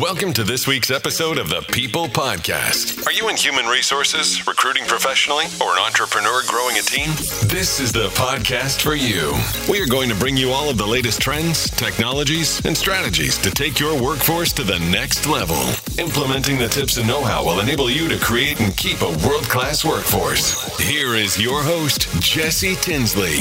Welcome to this week's episode of the People Podcast. Are you in human resources, recruiting professionally, or an entrepreneur growing a team? This is the podcast for you. We are going to bring you all of the latest trends, technologies, and strategies to take your workforce to the next level. Implementing the tips and know how will enable you to create and keep a world class workforce. Here is your host, Jesse Tinsley.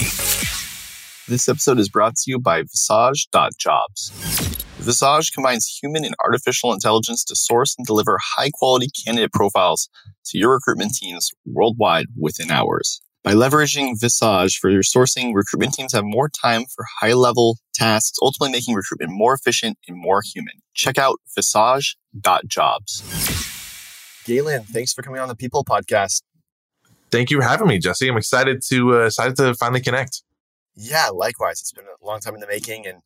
This episode is brought to you by Visage.jobs. Visage combines human and artificial intelligence to source and deliver high quality candidate profiles to your recruitment teams worldwide within hours. By leveraging Visage for your sourcing, recruitment teams have more time for high level tasks, ultimately making recruitment more efficient and more human. Check out visage.jobs. Galen, thanks for coming on the People Podcast. Thank you for having me, Jesse. I'm excited to uh, excited to finally connect. Yeah, likewise. It's been a long time in the making. And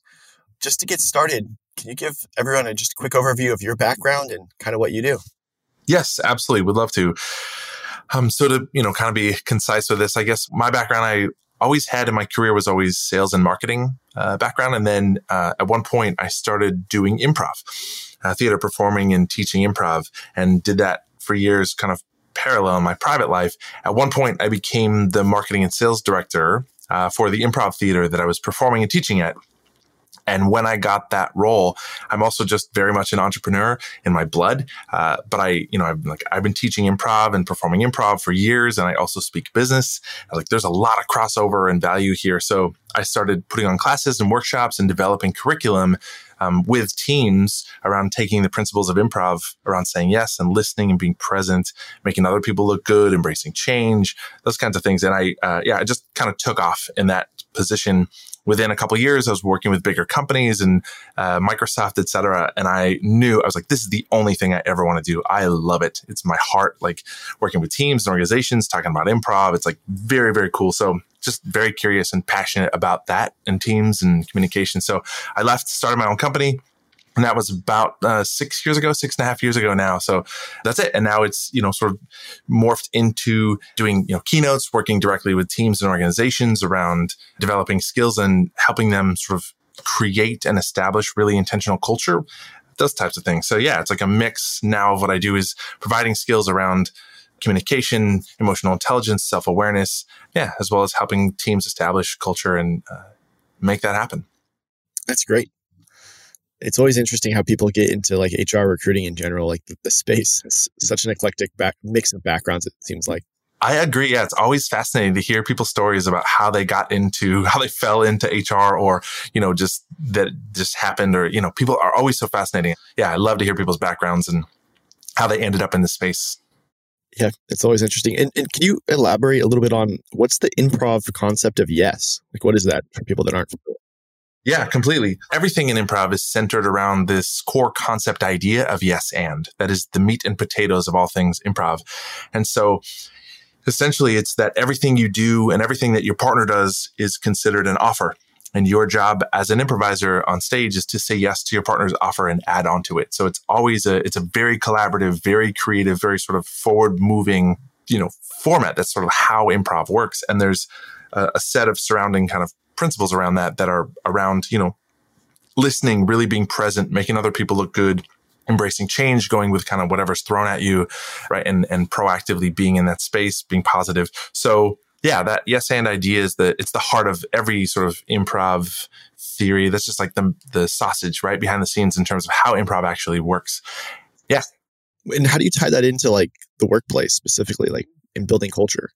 just to get started, can you give everyone a just quick overview of your background and kind of what you do? Yes, absolutely. Would love to. Um, so to you know, kind of be concise with this, I guess my background I always had in my career was always sales and marketing uh, background, and then uh, at one point I started doing improv, uh, theater performing and teaching improv, and did that for years, kind of parallel in my private life. At one point, I became the marketing and sales director uh, for the improv theater that I was performing and teaching at. And when I got that role, I'm also just very much an entrepreneur in my blood. Uh, but I, you know, I've like I've been teaching improv and performing improv for years, and I also speak business. Like, there's a lot of crossover and value here. So I started putting on classes and workshops and developing curriculum um, with teams around taking the principles of improv around saying yes and listening and being present, making other people look good, embracing change, those kinds of things. And I, uh, yeah, I just kind of took off in that position within a couple years, I was working with bigger companies and uh, Microsoft, et cetera. And I knew I was like, this is the only thing I ever want to do. I love it. It's my heart, like working with teams and organizations, talking about improv. It's like very, very cool. So just very curious and passionate about that and teams and communication. So I left, started my own company and that was about uh, six years ago, six and a half years ago now. So that's it. And now it's, you know, sort of morphed into doing, you know, keynotes, working directly with teams and organizations around developing skills and helping them sort of create and establish really intentional culture, those types of things. So yeah, it's like a mix now of what I do is providing skills around communication, emotional intelligence, self awareness. Yeah, as well as helping teams establish culture and uh, make that happen. That's great it's always interesting how people get into like HR recruiting in general. Like the, the space is such an eclectic back, mix of backgrounds. It seems like. I agree. Yeah, it's always fascinating to hear people's stories about how they got into, how they fell into HR, or you know, just that just happened, or you know, people are always so fascinating. Yeah, I love to hear people's backgrounds and how they ended up in the space. Yeah, it's always interesting. And, and can you elaborate a little bit on what's the improv concept of yes? Like, what is that for people that aren't familiar? Yeah, completely. Everything in improv is centered around this core concept idea of yes and. That is the meat and potatoes of all things improv. And so essentially it's that everything you do and everything that your partner does is considered an offer. And your job as an improviser on stage is to say yes to your partner's offer and add on to it. So it's always a it's a very collaborative, very creative, very sort of forward moving, you know, format. That's sort of how improv works. And there's a, a set of surrounding kind of principles around that that are around, you know, listening, really being present, making other people look good, embracing change, going with kind of whatever's thrown at you, right? And and proactively being in that space, being positive. So yeah, that yes and idea is that it's the heart of every sort of improv theory. That's just like the the sausage right behind the scenes in terms of how improv actually works. Yeah. And how do you tie that into like the workplace specifically, like in building culture?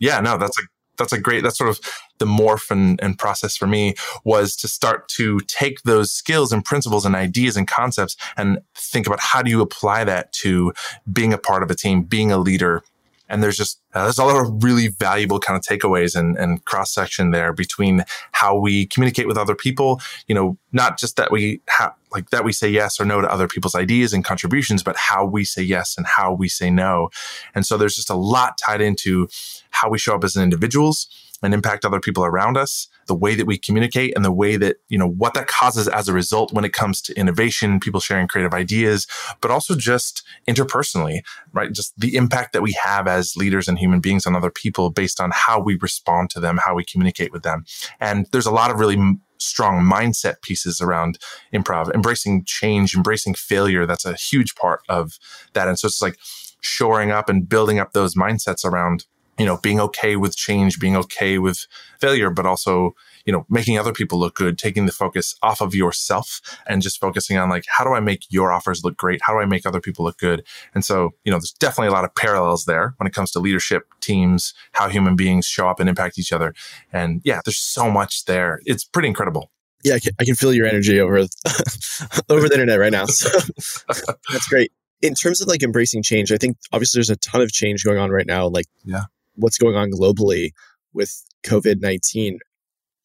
Yeah, no, that's a that's a great that's sort of the morph and, and process for me was to start to take those skills and principles and ideas and concepts and think about how do you apply that to being a part of a team being a leader. And there's just uh, there's a lot of really valuable kind of takeaways and, and cross section there between how we communicate with other people you know not just that we have like that we say yes or no to other people's ideas and contributions but how we say yes and how we say no. And so there's just a lot tied into how we show up as individuals and impact other people around us, the way that we communicate and the way that, you know, what that causes as a result when it comes to innovation, people sharing creative ideas, but also just interpersonally, right? Just the impact that we have as leaders and human beings on other people based on how we respond to them, how we communicate with them. And there's a lot of really strong mindset pieces around improv, embracing change, embracing failure. That's a huge part of that. And so it's like shoring up and building up those mindsets around, you know, being okay with change, being okay with failure, but also, you know, making other people look good, taking the focus off of yourself and just focusing on like, how do I make your offers look great? How do I make other people look good? And so, you know, there's definitely a lot of parallels there when it comes to leadership, teams, how human beings show up and impact each other. And yeah, there's so much there. It's pretty incredible. Yeah, I can, I can feel your energy over over the internet right now. So that's great. In terms of like embracing change, I think obviously there's a ton of change going on right now. Like, yeah, what's going on globally with COVID nineteen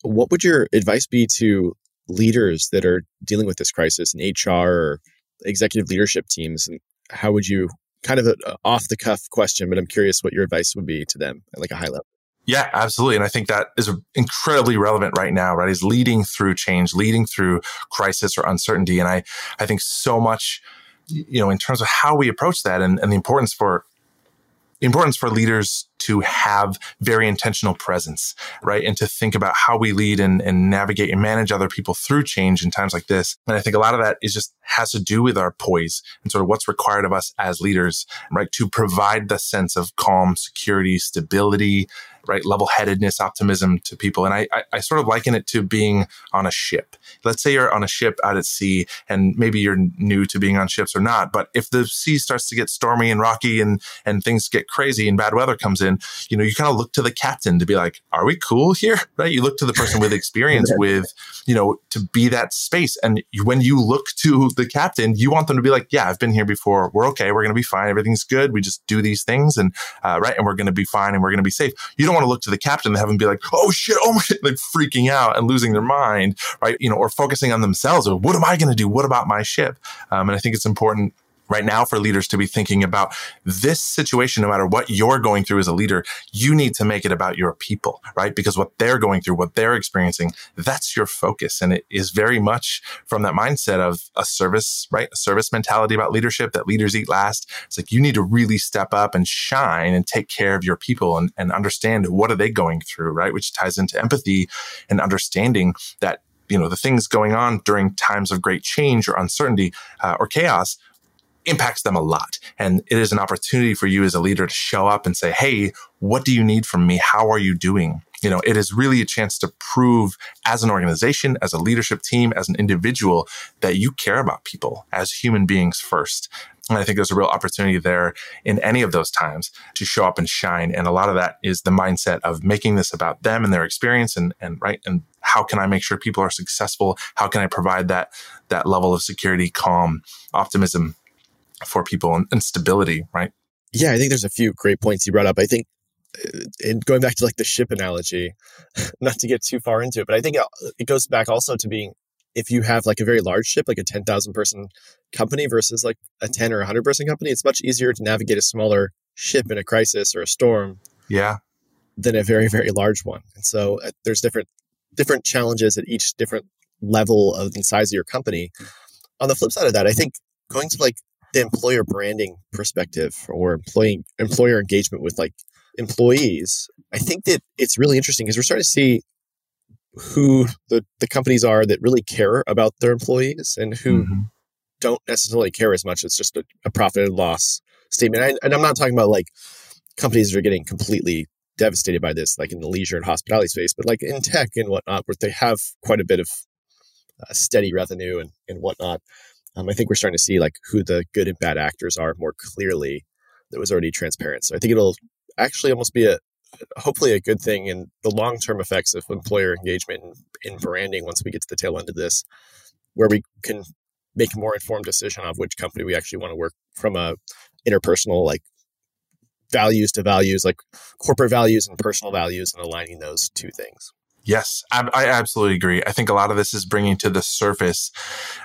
what would your advice be to leaders that are dealing with this crisis in HR or executive leadership teams? And how would you kind of an off the cuff question, but I'm curious what your advice would be to them at like a high level? Yeah, absolutely. And I think that is incredibly relevant right now, right? Is leading through change, leading through crisis or uncertainty. And I, I think so much, you know, in terms of how we approach that and, and the importance for importance for leaders to have very intentional presence, right? And to think about how we lead and, and navigate and manage other people through change in times like this. And I think a lot of that is just has to do with our poise and sort of what's required of us as leaders, right? To provide the sense of calm, security, stability, right? Level headedness, optimism to people. And I, I, I, sort of liken it to being on a ship. Let's say you're on a ship out at sea and maybe you're new to being on ships or not. But if the sea starts to get stormy and rocky and, and things get crazy and bad weather comes in, you know, you kind of look to the captain to be like, are we cool here? Right. You look to the person with experience with, you know, to be that space. And when you look to the captain, you want them to be like, yeah, I've been here before. We're okay. We're going to be fine. Everything's good. We just do these things and, uh, right. And we're going to be fine and we're going to be safe. You don't want to look to the captain and have them be like, oh shit, oh my, like freaking out and losing their mind, right? You know, or focusing on themselves or what am I going to do? What about my ship? Um, and I think it's important right now for leaders to be thinking about this situation, no matter what you're going through as a leader, you need to make it about your people, right? Because what they're going through, what they're experiencing, that's your focus. And it is very much from that mindset of a service, right? A service mentality about leadership that leaders eat last. It's like you need to really step up and shine and take care of your people and, and understand what are they going through, right? Which ties into empathy and understanding that you know the things going on during times of great change or uncertainty uh, or chaos impacts them a lot. And it is an opportunity for you as a leader to show up and say, Hey, what do you need from me? How are you doing? You know, it is really a chance to prove as an organization, as a leadership team, as an individual that you care about people as human beings first. And I think there's a real opportunity there in any of those times to show up and shine. And a lot of that is the mindset of making this about them and their experience and, and right. And how can I make sure people are successful? How can I provide that, that level of security, calm, optimism for people and, and stability, right? Yeah, I think there's a few great points you brought up. I think and uh, going back to like the ship analogy, not to get too far into it, but I think it goes back also to being if you have like a very large ship, like a 10,000 person company versus like a 10 or 100 person company, it's much easier to navigate a smaller ship in a crisis or a storm. Yeah. Than a very, very large one. And so uh, there's different, different challenges at each different level of the size of your company. On the flip side of that, I think going to like the employer branding perspective or employee employer engagement with like employees, I think that it's really interesting because we're starting to see who the, the companies are that really care about their employees and who mm-hmm. don't necessarily care as much. It's just a, a profit and loss statement. I, and I'm not talking about like companies that are getting completely devastated by this, like in the leisure and hospitality space, but like in tech and whatnot, where they have quite a bit of uh, steady revenue and, and whatnot. Um, I think we're starting to see like who the good and bad actors are more clearly. That was already transparent. So I think it'll actually almost be a hopefully a good thing in the long term effects of employer engagement and in branding once we get to the tail end of this, where we can make a more informed decision of which company we actually want to work from a interpersonal like values to values, like corporate values and personal values, and aligning those two things. Yes, I, I, absolutely agree. I think a lot of this is bringing to the surface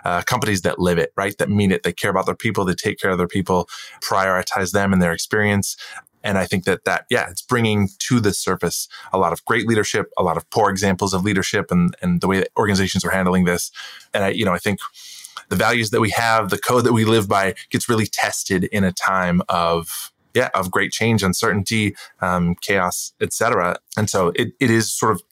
uh, companies that live it, right? That mean it. They care about their people. They take care of their people, prioritize them and their experience. And I think that that, yeah, it's bringing to the surface a lot of great leadership, a lot of poor examples of leadership and, and the way that organizations are handling this. And I, you know, I think the values that we have, the code that we live by gets really tested in a time of, yeah, of great change, uncertainty, um, chaos, etc. And so it, it is sort of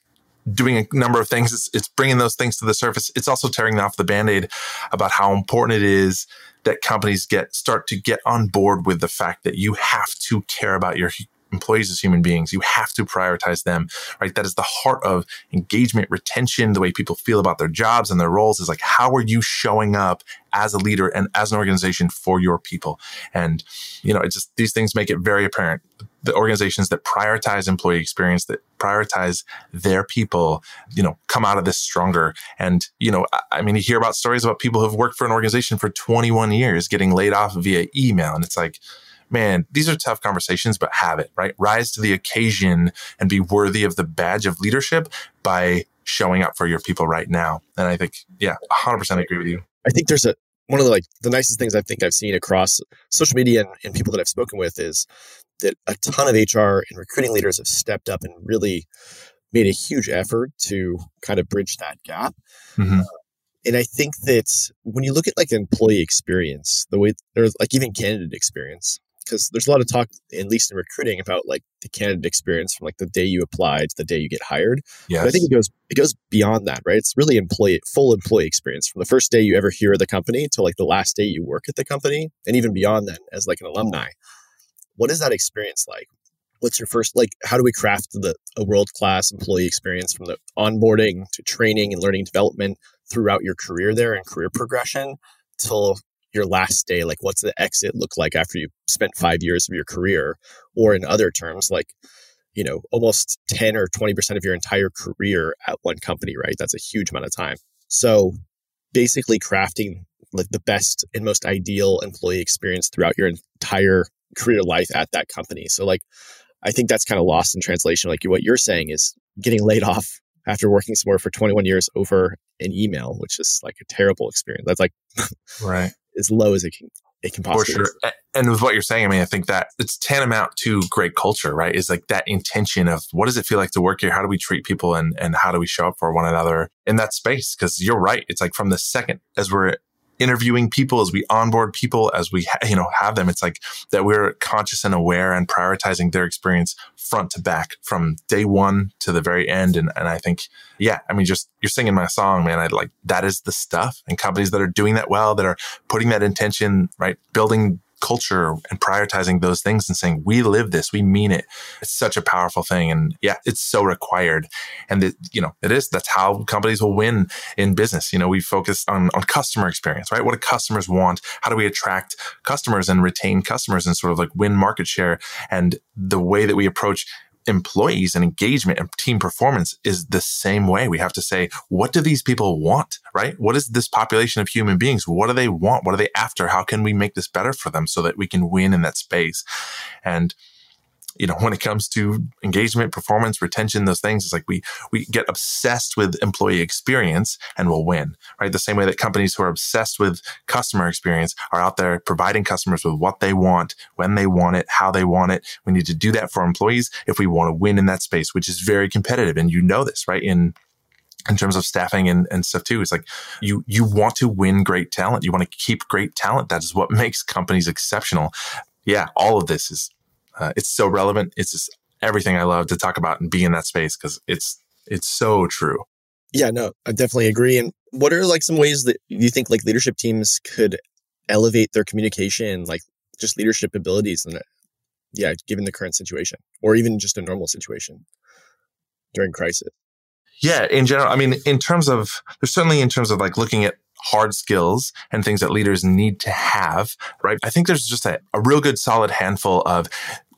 doing a number of things. It's, it's bringing those things to the surface. It's also tearing off the band-aid about how important it is that companies get start to get on board with the fact that you have to care about your employees as human beings. You have to prioritize them, right? That is the heart of engagement, retention, the way people feel about their jobs and their roles is like, how are you showing up as a leader and as an organization for your people? And, you know, it's just these things make it very apparent. The organizations that prioritize employee experience, that prioritize their people, you know, come out of this stronger. And, you know, I, I mean, you hear about stories about people who've worked for an organization for 21 years getting laid off via email. And it's like, man, these are tough conversations, but have it, right? Rise to the occasion and be worthy of the badge of leadership by showing up for your people right now. And I think, yeah, 100% agree with you. I think there's a, one of the like the nicest things I think I've seen across social media and, and people that I've spoken with is that a ton of HR and recruiting leaders have stepped up and really made a huge effort to kind of bridge that gap. Mm-hmm. Uh, and I think that when you look at like employee experience, the way there's like even candidate experience, because there's a lot of talk, at least in recruiting, about like the candidate experience from like the day you apply to the day you get hired. Yeah, I think it goes it goes beyond that, right? It's really employee full employee experience from the first day you ever hear of the company to like the last day you work at the company, and even beyond that as like an alumni. What is that experience like? What's your first like? How do we craft the a world class employee experience from the onboarding to training and learning development throughout your career there and career progression till your last day like what's the exit look like after you spent five years of your career? Or in other terms like you know almost 10 or 20% of your entire career at one company right? That's a huge amount of time. So basically crafting like the best and most ideal employee experience throughout your entire career life at that company. So like i think that's kind of lost in translation. Like what you're saying is getting laid off after working somewhere for 21 years over an email which is like a terrible experience. That's like right as low as it can it can possibly. For sure. And with what you're saying, I mean, I think that it's tantamount to great culture, right? Is like that intention of what does it feel like to work here? How do we treat people and, and how do we show up for one another in that space? Cause you're right. It's like from the second as we're interviewing people, as we onboard people, as we, you know, have them, it's like that we're conscious and aware and prioritizing their experience front to back from day one to the very end. And, and I think, yeah, I mean, just you're singing my song, man. I like that is the stuff and companies that are doing that well, that are putting that intention, right? Building culture and prioritizing those things and saying, we live this, we mean it. It's such a powerful thing. And yeah, it's so required. And it, you know, it is, that's how companies will win in business. You know, we focus on, on customer experience, right? What do customers want? How do we attract customers and retain customers and sort of like win market share? And the way that we approach employees and engagement and team performance is the same way. We have to say, what do these people want, right? What is this population of human beings? What do they want? What are they after? How can we make this better for them so that we can win in that space? And you know, when it comes to engagement, performance, retention, those things, it's like we we get obsessed with employee experience and we'll win, right? The same way that companies who are obsessed with customer experience are out there providing customers with what they want, when they want it, how they want it. We need to do that for employees if we want to win in that space, which is very competitive. And you know this, right? In in terms of staffing and, and stuff too. It's like you you want to win great talent. You want to keep great talent. That is what makes companies exceptional. Yeah, all of this is uh, it's so relevant. It's just everything I love to talk about and be in that space because it's it's so true. Yeah, no, I definitely agree. And what are like some ways that you think like leadership teams could elevate their communication, like just leadership abilities, and yeah, given the current situation, or even just a normal situation during crisis? Yeah, in general, I mean, in terms of there's certainly in terms of like looking at hard skills and things that leaders need to have, right? I think there's just a, a real good solid handful of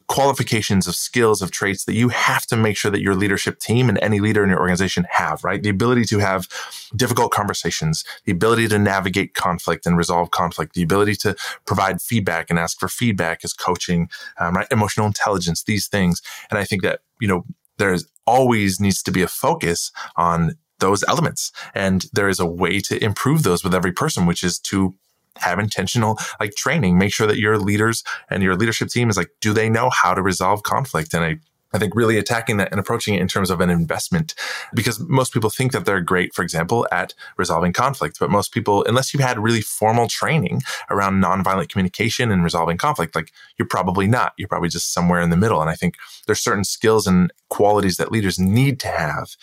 qualifications of skills of traits that you have to make sure that your leadership team and any leader in your organization have right? The ability to have difficult conversations the ability to navigate conflict and resolve conflict the ability to provide feedback and ask for feedback as coaching um, right? Emotional intelligence these things. And i think that you know there's always needs to be a focus on those elements. And there is a way to improve those with every person, which is to have intentional like training. Make sure that your leaders and your leadership team is like, do they know how to resolve conflict? And I I think really attacking that and approaching it in terms of an investment because most people think that they're great, for example, at resolving conflict. But most people, unless you've had really formal training around nonviolent communication and resolving conflict, like you're probably not. You're probably just somewhere in the middle. And I think there's certain skills and qualities that leaders need to have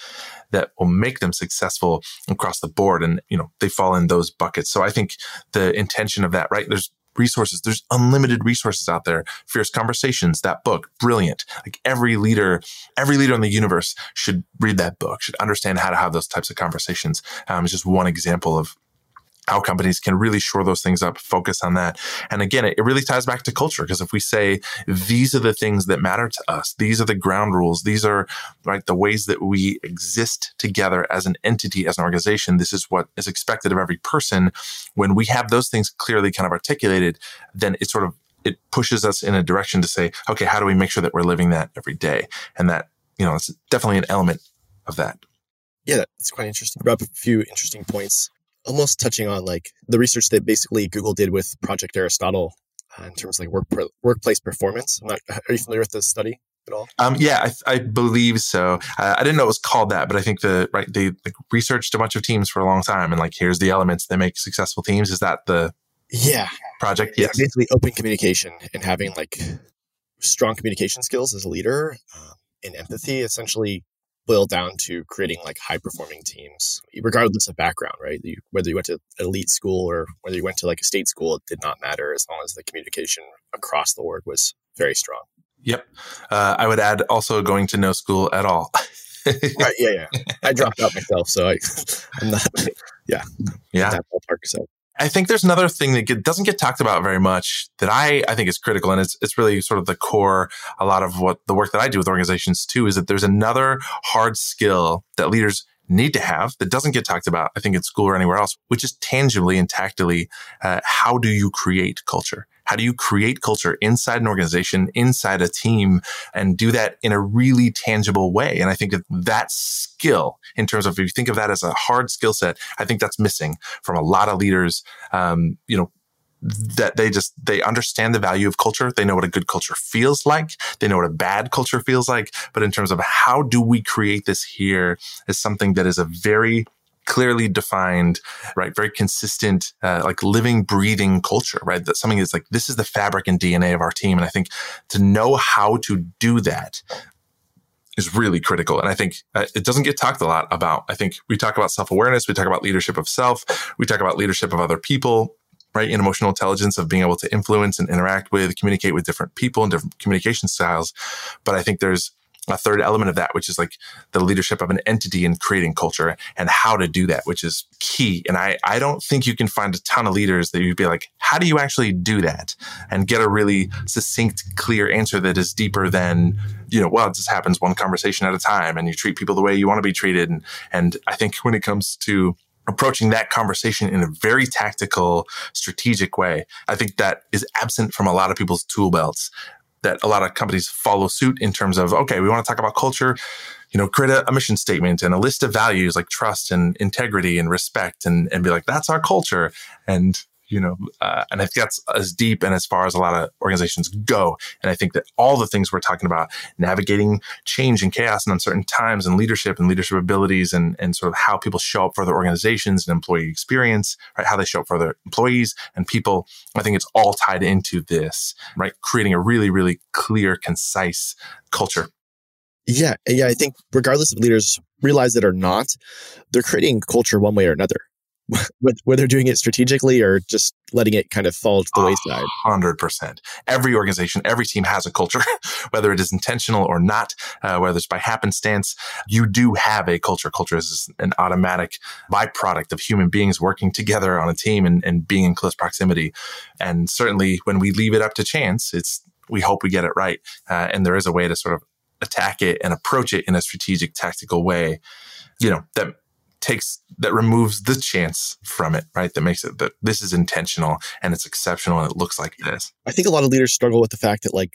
that will make them successful across the board. And, you know, they fall in those buckets. So I think the intention of that, right? There's resources. There's unlimited resources out there. Fierce Conversations, that book, brilliant. Like every leader, every leader in the universe should read that book, should understand how to have those types of conversations. Um, it's just one example of how companies can really shore those things up, focus on that. And again, it, it really ties back to culture because if we say these are the things that matter to us, these are the ground rules, these are right the ways that we exist together as an entity, as an organization, this is what is expected of every person. When we have those things clearly kind of articulated, then it sort of it pushes us in a direction to say, okay, how do we make sure that we're living that every day? And that, you know, it's definitely an element of that. Yeah, that's quite interesting. You brought up a few interesting points almost touching on like the research that basically Google did with Project Aristotle uh, in terms of like work workplace performance. Not, are you familiar with this study at all? Um, yeah, I, I, believe so. Uh, I didn't know it was called that, but I think the right they like, researched a bunch of teams for a long time, and like here's the elements that make successful teams. Is that the yeah project? Yes, basically open communication and having like strong communication skills as a leader um, and empathy. Essentially, boil down to creating like high performing teams, regardless of background, right? You, whether you went to elite school or whether you went to like a state school, it did not matter as long as the communication across the org was very strong. Yep. Uh, I would add also going to no school at all. right, yeah, yeah. I dropped out myself, so I, I'm not. Yeah, yeah. Ballpark, so I think there's another thing that get, doesn't get talked about very much that I, I think is critical. And it's, it's really sort of the core, a lot of what the work that I do with organizations too, is that there's another hard skill that leaders need to have that doesn't get talked about, I think, in school or anywhere else, which is tangibly and tactily, uh, how do you create culture? How do you create culture inside an organization, inside a team, and do that in a really tangible way? And I think that that skill, in terms of if you think of that as a hard skill set, I think that's missing from a lot of leaders. Um, you know, that they just they understand the value of culture they know what a good culture feels like they know what a bad culture feels like but in terms of how do we create this here is something that is a very clearly defined, right? Very consistent, uh, like living, breathing culture, right? That something is like, this is the fabric and DNA of our team. And I think to know how to do that is really critical. And I think uh, it doesn't get talked a lot about. I think we talk about self awareness, we talk about leadership of self, we talk about leadership of other people, right? In emotional intelligence of being able to influence and interact with, communicate with different people and different communication styles. But I think there's a third element of that, which is like the leadership of an entity in creating culture and how to do that, which is key. And I, I don't think you can find a ton of leaders that you'd be like, how do you actually do that? And get a really succinct, clear answer that is deeper than, you know, well, it just happens one conversation at a time and you treat people the way you want to be treated. And, and I think when it comes to approaching that conversation in a very tactical, strategic way. I think that is absent from a lot of people's tool belts that a lot of companies follow suit in terms of, okay, we want to talk about culture, you know, create a, a, mission statement and a list of values like trust and integrity and respect and, and be like, that's our culture. And you know, uh, and I think that's as deep and as far as a lot of organizations go. And I think that all the things we're talking about, navigating change and chaos and uncertain times and leadership and leadership abilities and, and sort of how people show up for their organizations and employee experience, right? How they show up for their employees and people. I think it's all tied into this, right? Creating a really, really clear, concise culture. Yeah. Yeah. I think regardless of leaders realize it or not, they're creating culture one way or another whether doing it strategically or just letting it kind of fall to the wayside. Hundred percent. Every organization, every team has a culture, whether it is intentional or not, uh, whether it's by happenstance. You do have a culture. Culture is an automatic byproduct of human beings working together on a team and, and being in close proximity. And certainly, when we leave it up to chance, it's we hope we get it right. Uh, and there is a way to sort of attack it and approach it in a strategic, tactical way. You know that takes that removes the chance from it, right? That makes it that this is intentional and it's exceptional and it looks like this. I think a lot of leaders struggle with the fact that like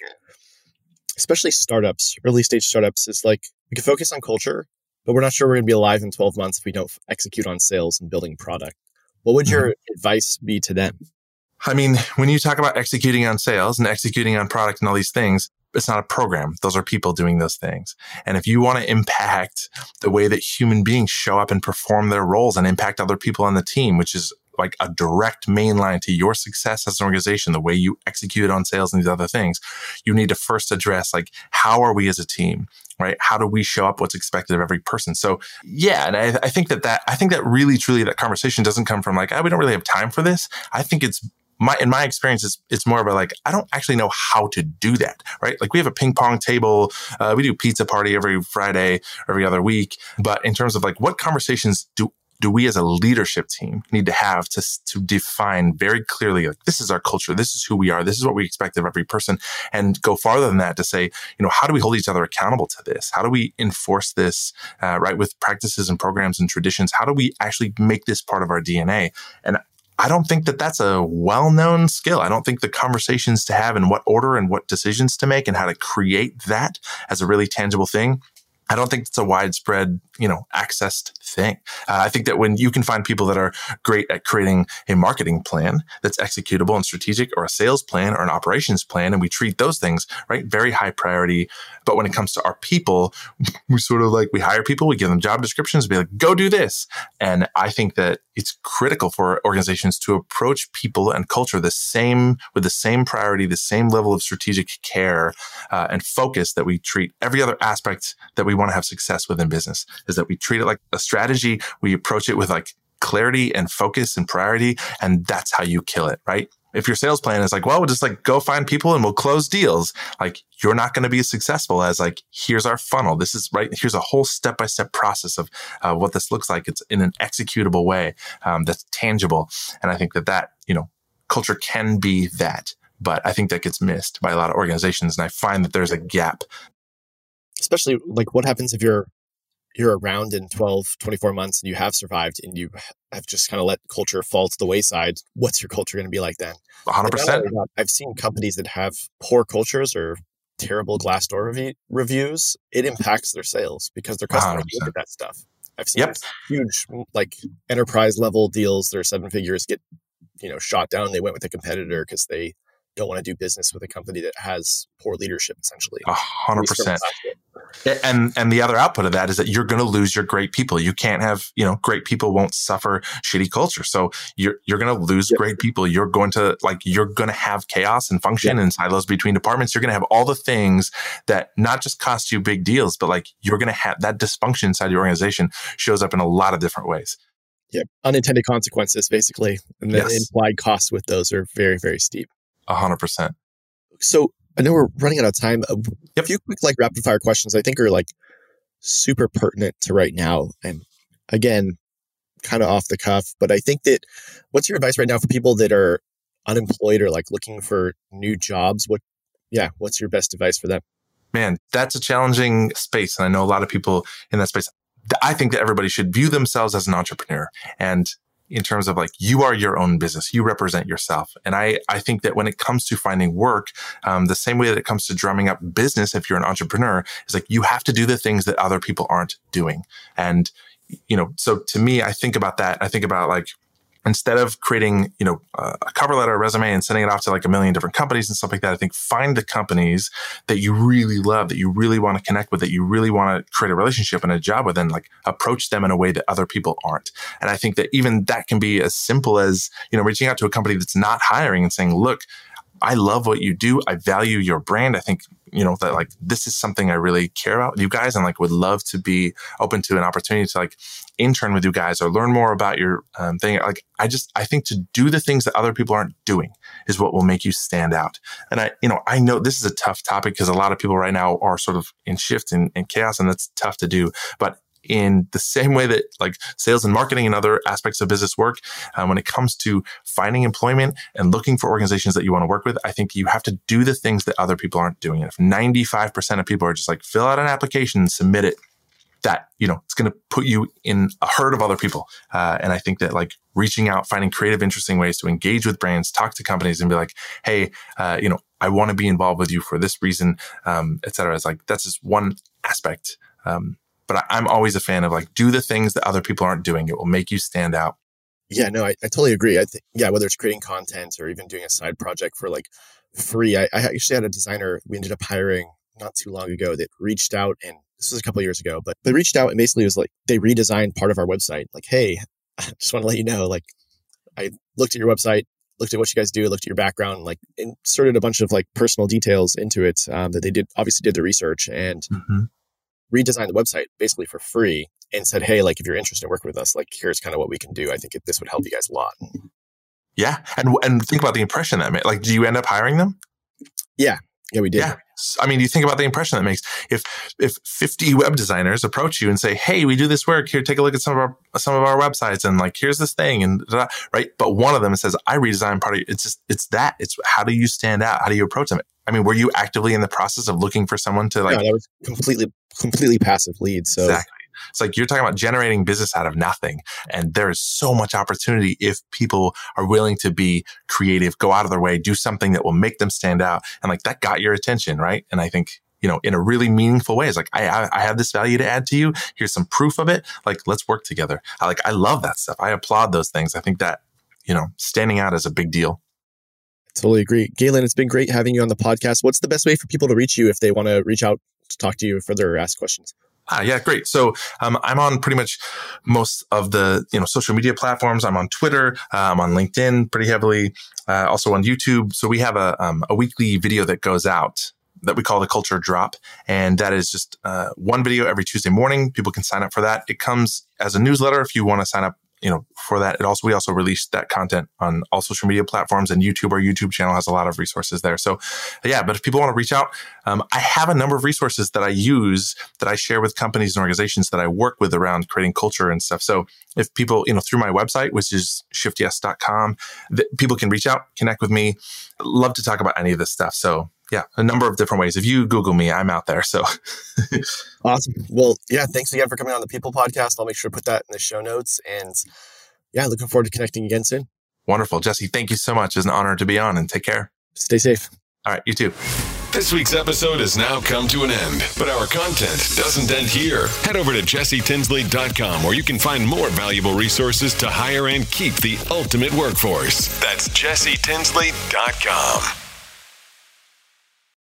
especially startups, early stage startups is like we can focus on culture, but we're not sure we're going to be alive in 12 months if we don't execute on sales and building product. What would your mm-hmm. advice be to them? I mean, when you talk about executing on sales and executing on product and all these things, it's not a program. Those are people doing those things. And if you want to impact the way that human beings show up and perform their roles and impact other people on the team, which is like a direct main line to your success as an organization, the way you execute on sales and these other things, you need to first address like, how are we as a team? Right? How do we show up what's expected of every person? So yeah, and I, I think that that, I think that really truly that conversation doesn't come from like, oh, we don't really have time for this. I think it's my in my experience it's, it's more of a like i don't actually know how to do that right? Like we have a ping pong table uh, we do pizza party every friday every other week. But in terms of like what conversations do do we as a leadership team need to have to, to define very clearly like this is our culture this is who we are this is what we expect of every person and go farther than that to say you know how do we hold each other accountable to this? How do we enforce this uh, right with practices and programs and traditions? How do we actually make this part of our dna and I don't think that that's a well known skill. I don't think the conversations to have and what order and what decisions to make and how to create that as a really tangible thing I don't think it's a widespread, you know, accessed thing. Uh, I think that when you can find people that are great at creating a marketing plan that's executable and strategic or a sales plan or an operations plan, and we treat those things, right, very high priority. But when it comes to our people, we sort of like, we hire people, we give them job descriptions, be like, go do this. And I think that it's critical for organizations to approach people and culture the same, with the same priority, the same level of strategic care uh, and focus that we treat every other aspect that we want to have success within business is that we treat it like a strategy. We approach it with like clarity and focus and priority. And that's how you kill it, right? If your sales plan is like, well, we'll just like go find people and we'll close deals, like you're not going to be successful as like, here's our funnel. This is right. Here's a whole step by step process of uh, what this looks like. It's in an executable way um, that's tangible. And I think that that, you know, culture can be that. But I think that gets missed by a lot of organizations. And I find that there's a gap especially like what happens if you're you're around in 12 24 months and you have survived and you have just kind of let culture fall to the wayside what's your culture going to be like then? 100% i've seen companies that have poor cultures or terrible glassdoor review, reviews it impacts their sales because their customers 100%. look at that stuff. I've seen yep. huge like enterprise level deals that are seven figures get you know shot down they went with a competitor because they don't want to do business with a company that has poor leadership essentially. Hundred percent and and the other output of that is that you're going to lose your great people you can't have you know great people won't suffer shitty culture so you're you're going to lose yep. great people you're going to like you're going to have chaos and function yep. and silos between departments you're going to have all the things that not just cost you big deals but like you're going to have that dysfunction inside your organization shows up in a lot of different ways yeah unintended consequences basically and the yes. implied costs with those are very very steep a hundred percent. So I know we're running out of time. A few quick like rapid fire questions I think are like super pertinent to right now. And again, kind of off the cuff, but I think that what's your advice right now for people that are unemployed or like looking for new jobs? What yeah, what's your best advice for them? Man, that's a challenging space. And I know a lot of people in that space. I think that everybody should view themselves as an entrepreneur. And in terms of like you are your own business you represent yourself. And i i think that when it comes to finding work um, the same way that it comes to drumming up business if you're an entrepreneur is like you have to do the things that other people aren't doing. And you know so to me i think about that. I think about like instead of creating, you know, a cover letter, a resume and sending it off to like a million different companies and stuff like that, I think find the companies that you really love, that you really want to connect with, that you really want to create a relationship and a job with and like approach them in a way that other people aren't. And I think that even that can be as simple as, you know, reaching out to a company that's not hiring and saying, look, I love what you do. I value your brand. I think, you know, that like this is something I really care about you guys and like would love to be open to an opportunity to like intern with you guys or learn more about your um, thing. Like, I just, I think to do the things that other people aren't doing is what will make you stand out. And I, you know, I know this is a tough topic because a lot of people right now are sort of in shift and, and chaos and that's tough to do. But in the same way that like sales and marketing and other aspects of business work, um, when it comes to finding employment and looking for organizations that you want to work with, I think you have to do the things that other people aren't doing. And if 95% of people are just like fill out an application and submit it, that you know it's going to put you in a herd of other people uh, and i think that like reaching out finding creative interesting ways to engage with brands talk to companies and be like hey uh, you know i want to be involved with you for this reason um, et cetera it's like that's just one aspect um, but I, am always a fan of like, do the things that other people aren't doing. It will make you stand out. Yeah, no, I, I totally agree. I think, yeah, whether it's creating content or even doing a side project for like free, I, I actually had a designer we ended up hiring not too long ago that reached out and this was a couple years ago, but they reached out and basically was like, they redesigned part of our website. Like, hey, I just want to let you know, like, I looked at your website, looked at what you guys do, looked at your background, like inserted a bunch of like personal details into it um, that they did obviously did the research and mm-hmm. redesigned the website basically for free and said, hey, like if you're interested in working with us, like here's kind of what we can do. I think this would help you guys a lot. Yeah, and and think about the impression that made. Like, do you end up hiring them? Yeah, yeah, we did. Yeah. I mean, you think about the impression that makes. If if 50 web designers approach you and say, "Hey, we do this work. Here, take a look at some of our some of our websites, and like, here's this thing," and right. But one of them says, "I redesigned part of it." It's just it's that. It's how do you stand out? How do you approach them? I mean, were you actively in the process of looking for someone to like? No, that was completely completely passive lead. So exactly. It's like you're talking about generating business out of nothing. And there is so much opportunity if people are willing to be creative, go out of their way, do something that will make them stand out. And like that got your attention, right? And I think you know, in a really meaningful way. It's like, I, I have this value to add to you. Here's some proof of it. Like, let's work together. I like, I love that stuff. I applaud those things. I think that, you know, standing out is a big deal. Totally agree. Galen, it's been great having you on the podcast. What's the best way for people to reach you if they want to reach out to talk to you further or ask questions? Ah, yeah, great. So um, I'm on pretty much most of the you know social media platforms. I'm on Twitter. Uh, I'm on LinkedIn pretty heavily. Uh, also on YouTube. So we have a um, a weekly video that goes out that we call the culture drop and that is just uh, one video every tuesday morning people can sign up for that it comes as a newsletter if you want to sign up you know, for that, it also we also released that content on all social media platforms and YouTube. Our YouTube channel has a lot of resources there. So, yeah. But if people want to reach out, um, I have a number of resources that I use that I share with companies and organizations that I work with around creating culture and stuff. So, if people, you know, through my website, which is shiftyes.com, th- people can reach out, connect with me. Love to talk about any of this stuff. So, yeah, a number of different ways. If you Google me, I'm out there. So awesome. Well, yeah, thanks again for coming on the People Podcast. I'll make sure to put that in the show notes. And yeah, looking forward to connecting again soon. Wonderful. Jesse, thank you so much. It's an honor to be on and take care. Stay safe. All right, you too. This week's episode has now come to an end, but our content doesn't end here. Head over to jessetinsley.com where you can find more valuable resources to hire and keep the ultimate workforce. That's jessetinsley.com.